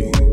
You.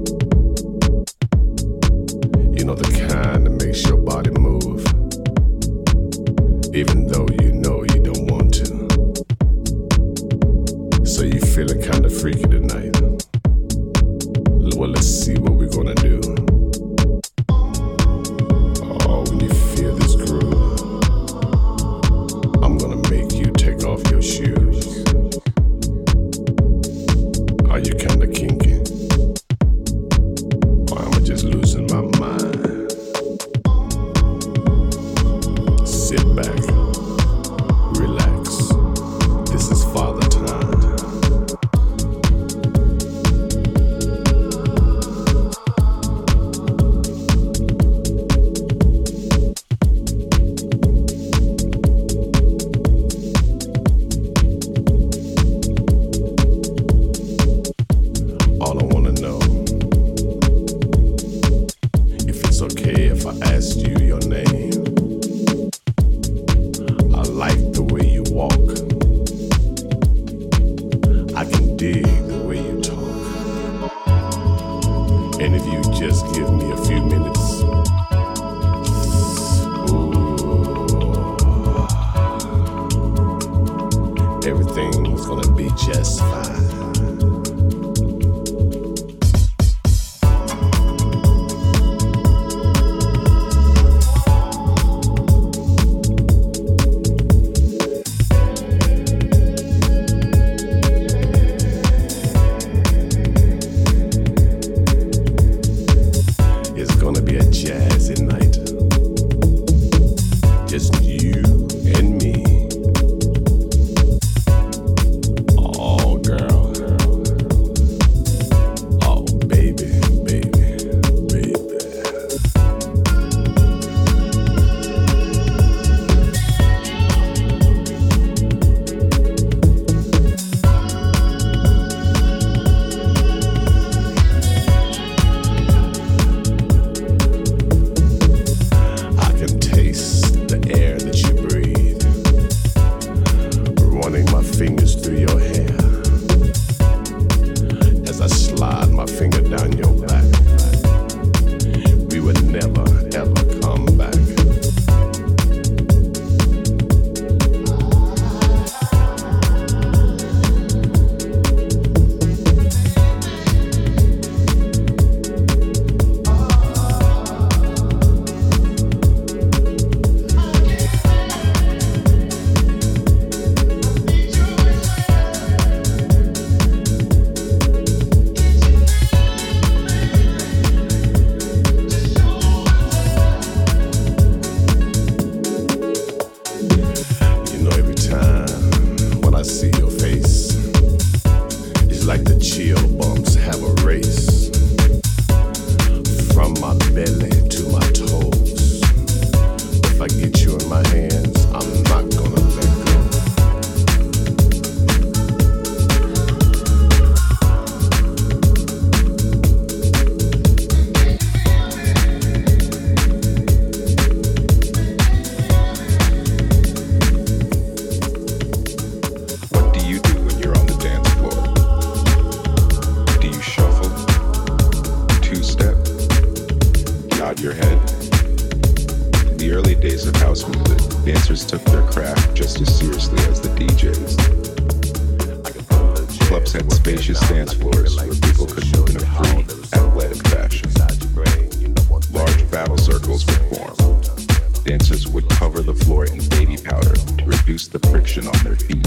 reduce the friction on their feet.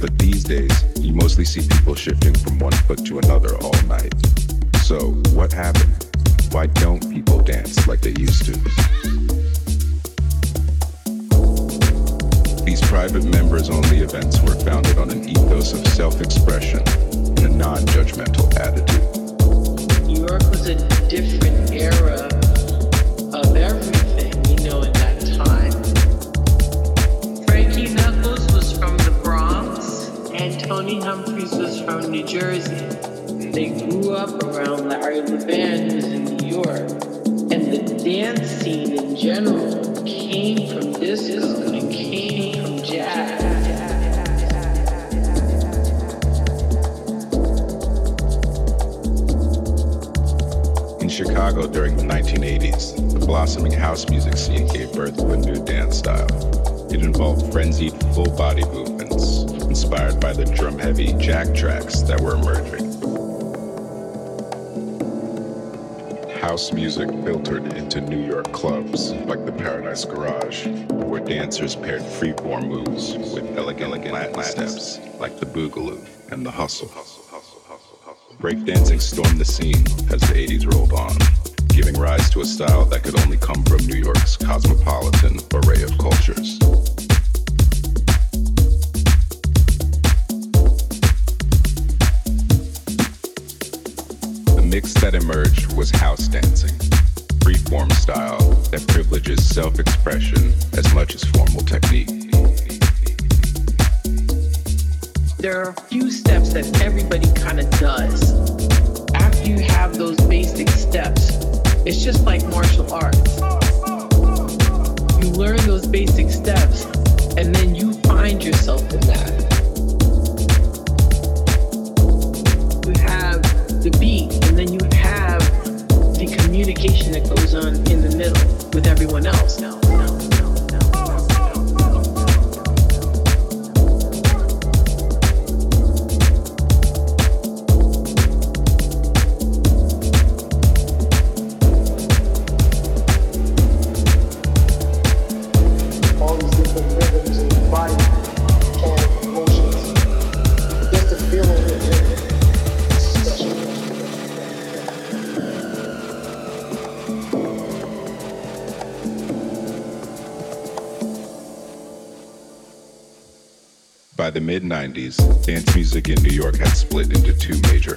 But these days, you mostly see people shifting from one foot to another all night. So, what happened? Why don't people dance like they used to? These private members only events were founded on an ethos of self expression and a non judgmental attitude. New York was a different era Tony Humphries was from New Jersey. They grew up around Larry Levan, who's in New York. And the dance scene in general came from disco and came from jazz. In Chicago during the 1980s, the blossoming house music scene gave birth to a new dance style. It involved frenzied full body movements, inspired by the drum heavy jack tracks that were emerging. House music filtered into New York clubs like the Paradise Garage, where dancers paired freeform moves with elegant, elegant Latin steps like the Boogaloo and the Hustle. Breakdancing stormed the scene as the 80s rolled on, giving rise to a style that could only come from New York's cosmopolitan array of cultures. That emerged was house dancing, freeform style that privileges self expression as much as formal technique. there are a few steps that everybody kind of does. After you have those basic steps, it's just like martial arts. You learn those basic steps, and then you music in New York had split into two major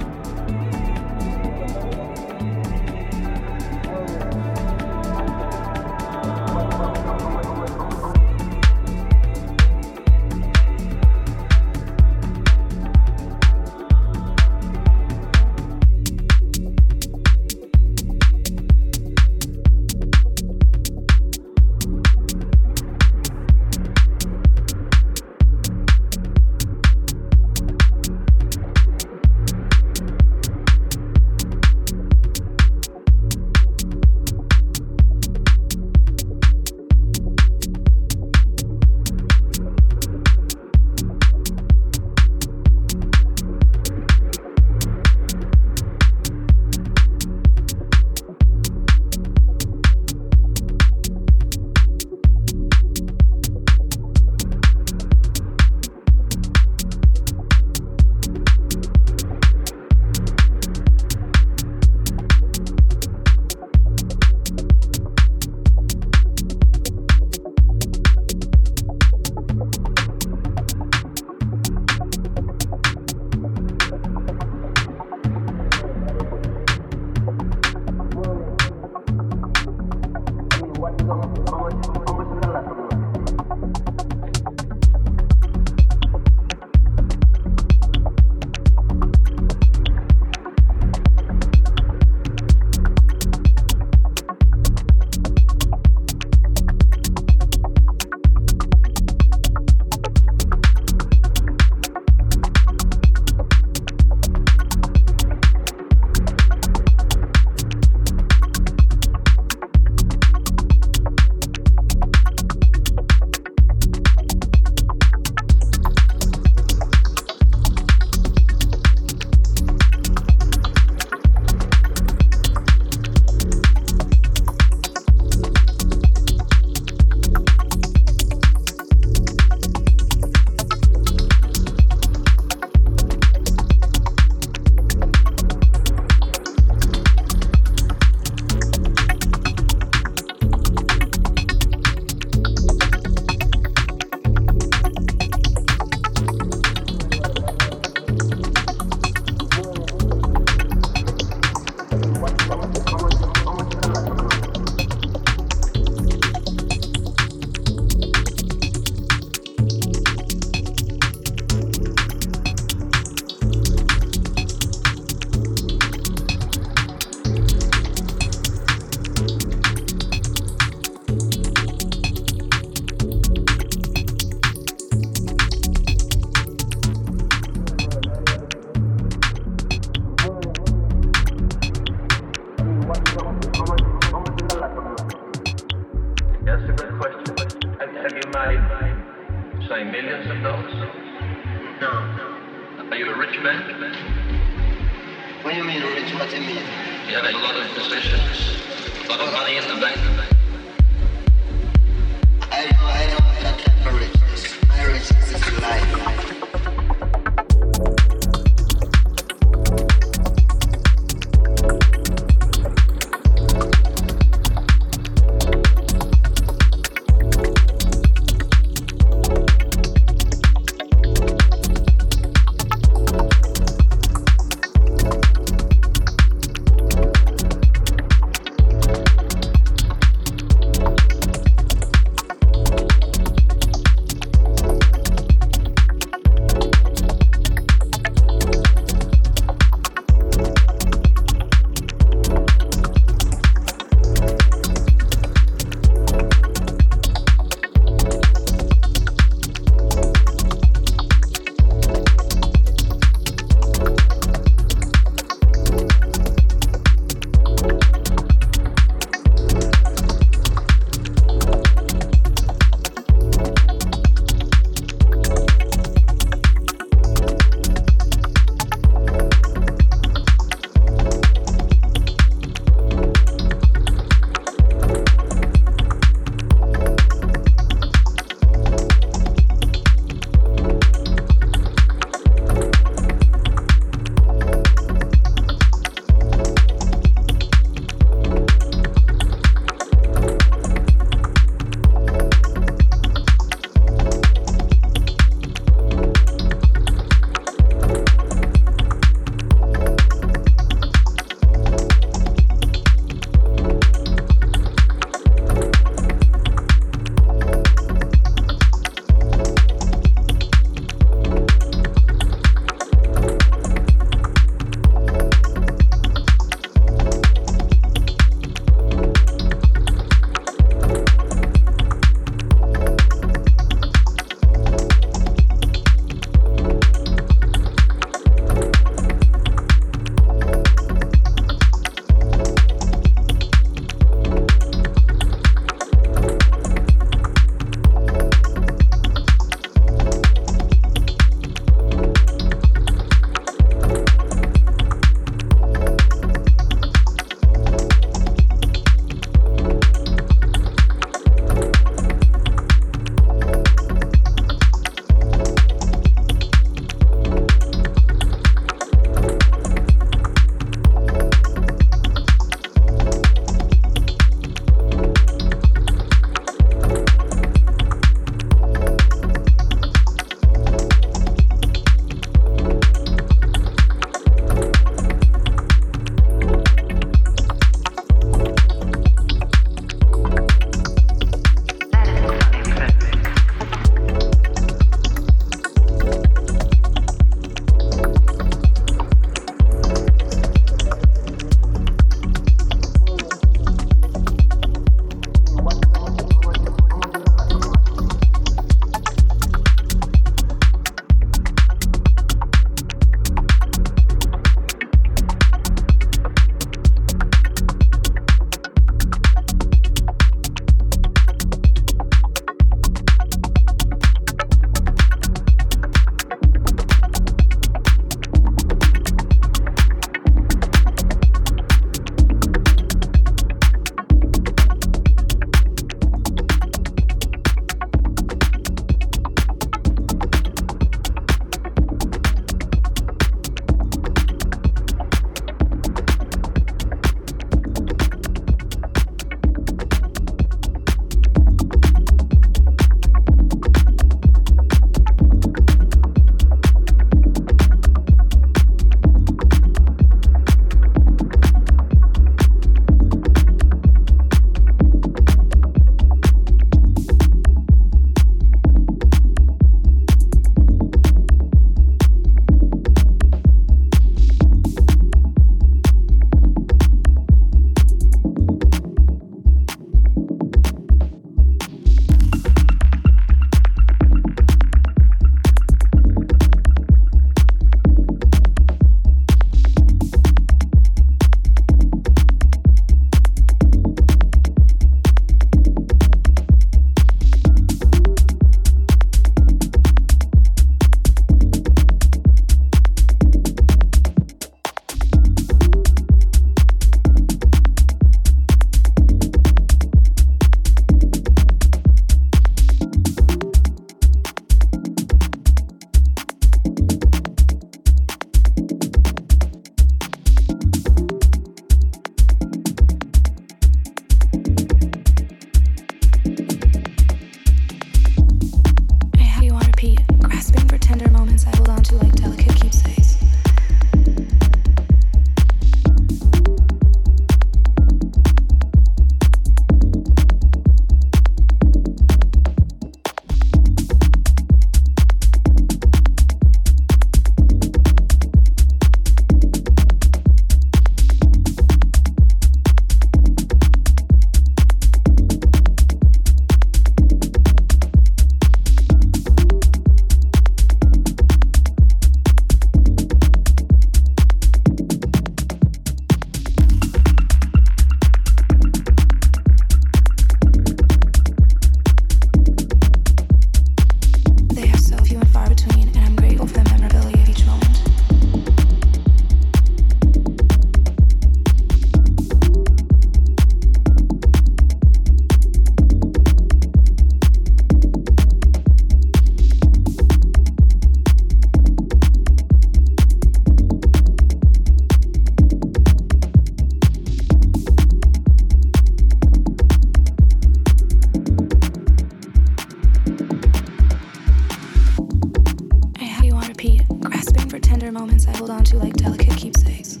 tender moments I hold on to like delicate keepsakes.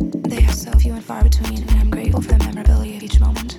They are so few and far between, and I'm grateful for the memorability of each moment.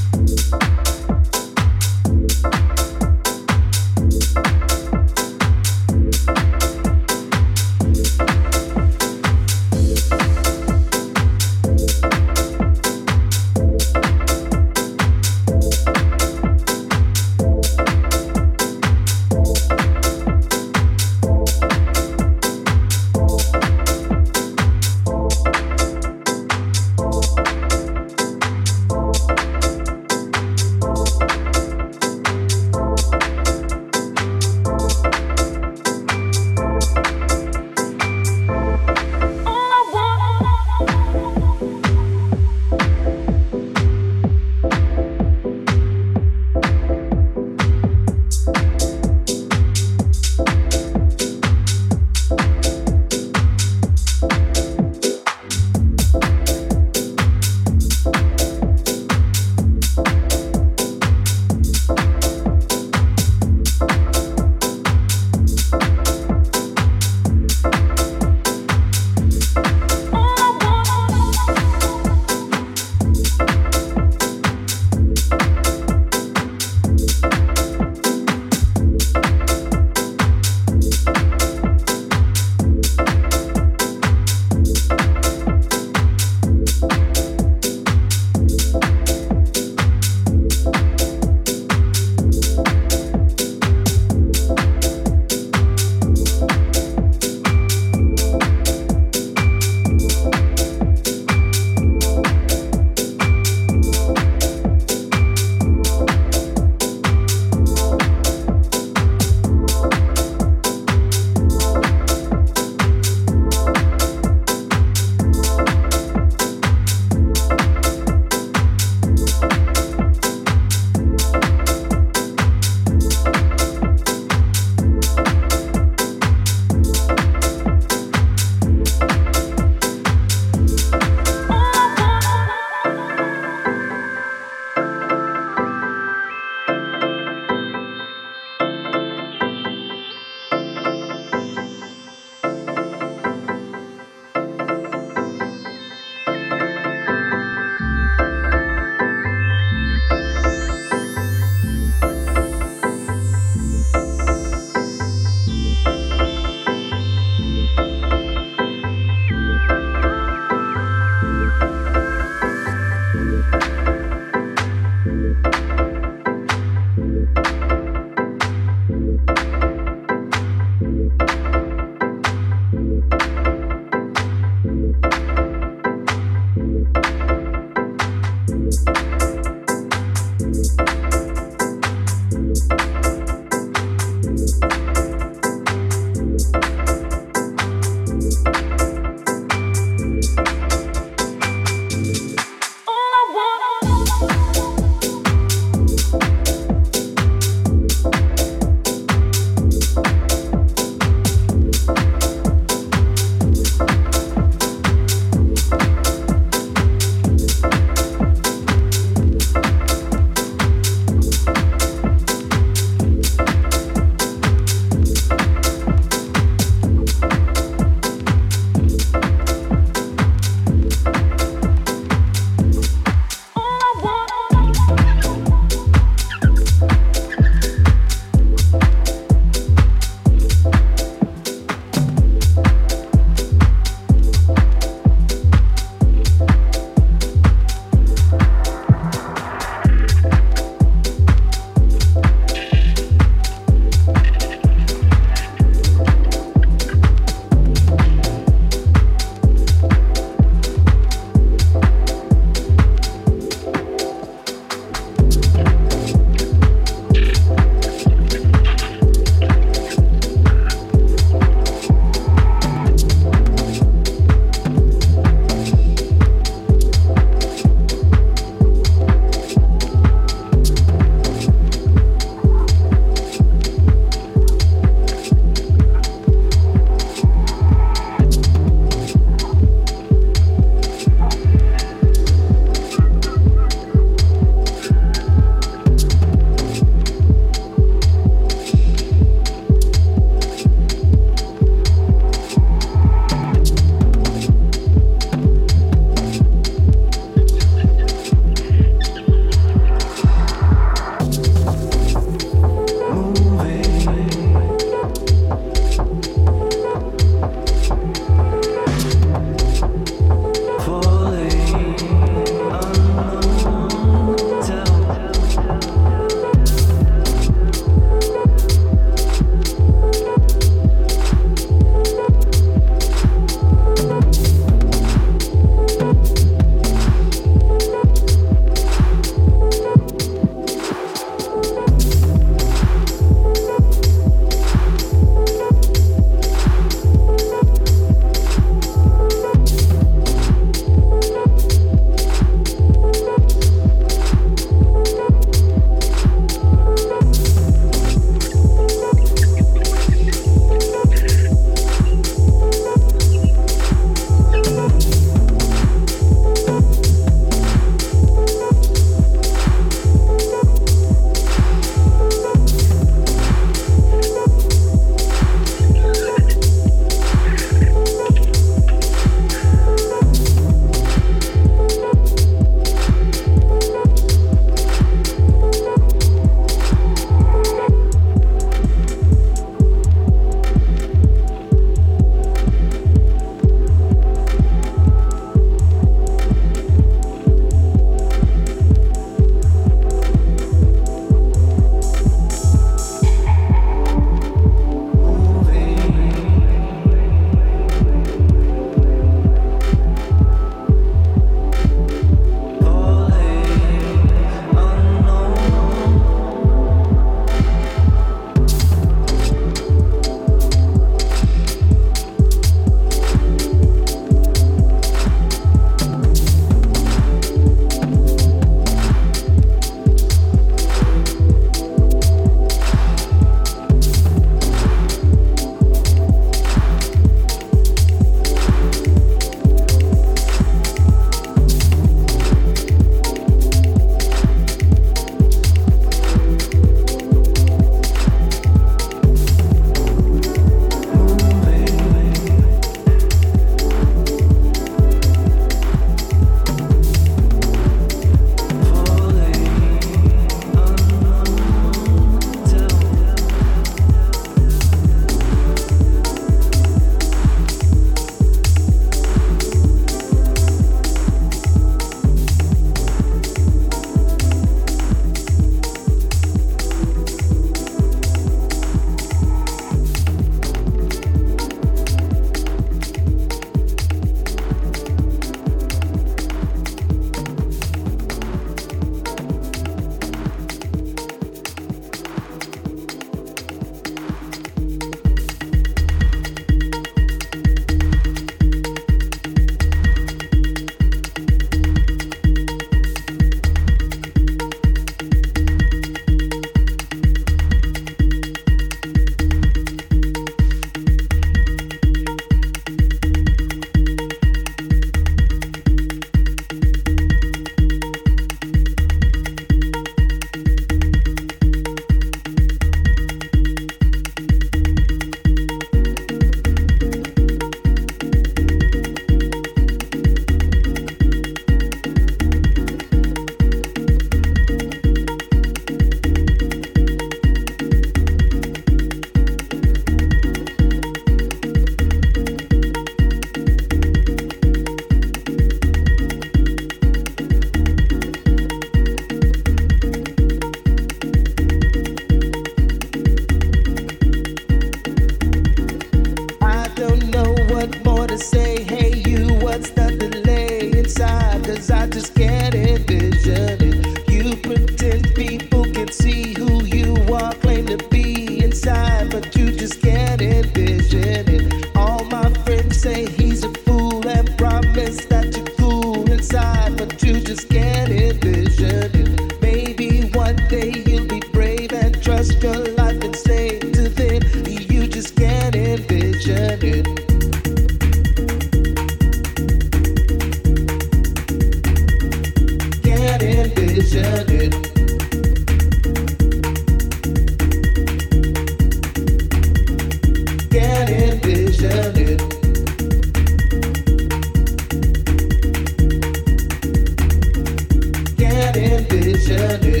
That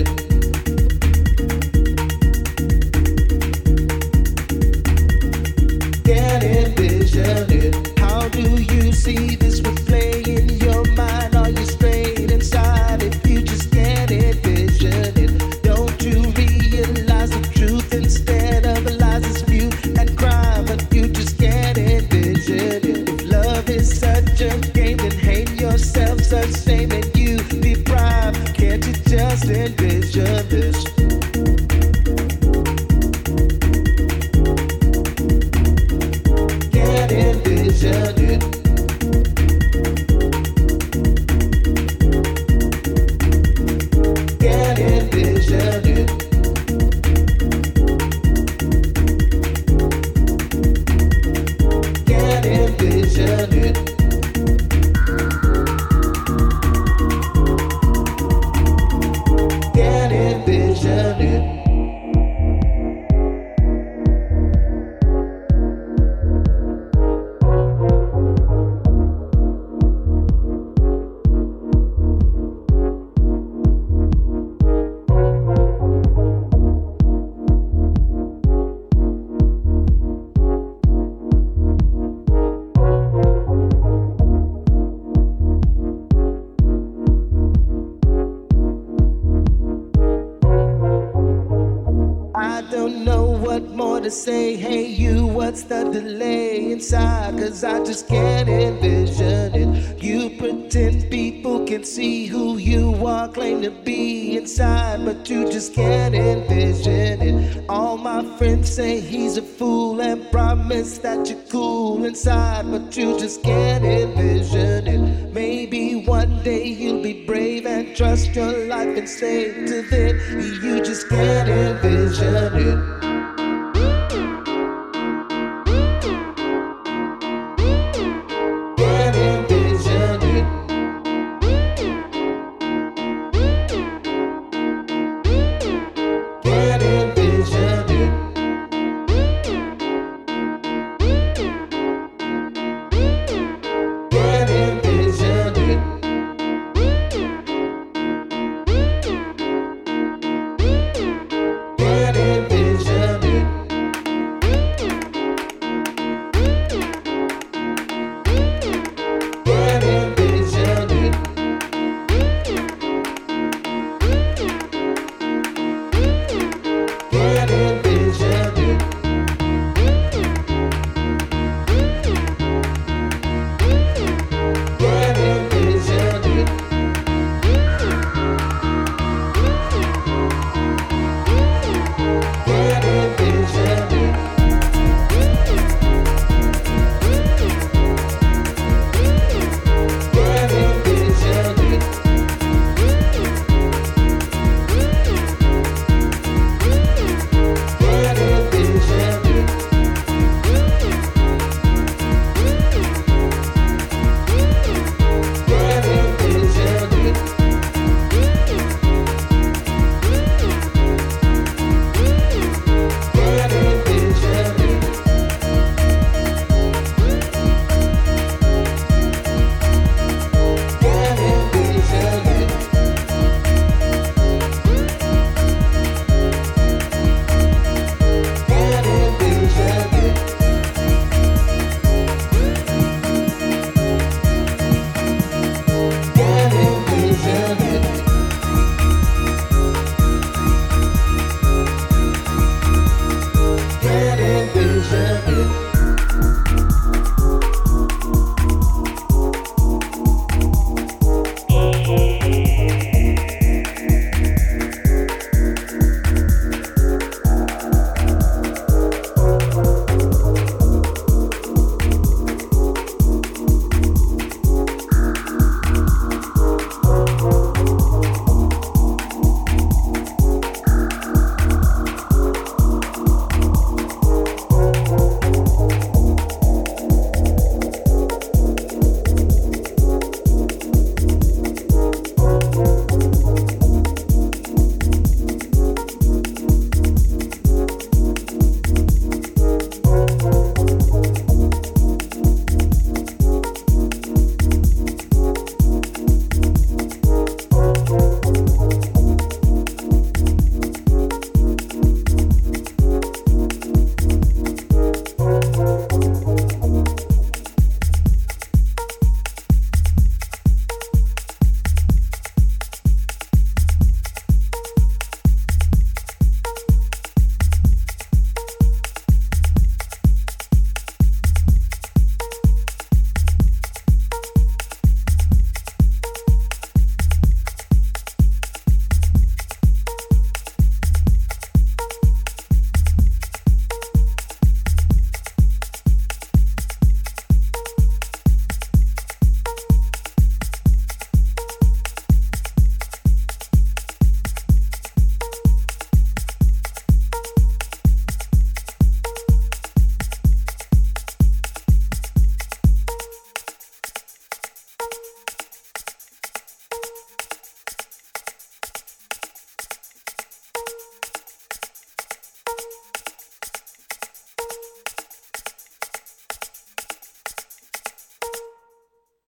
and say to them, you just can't envision it.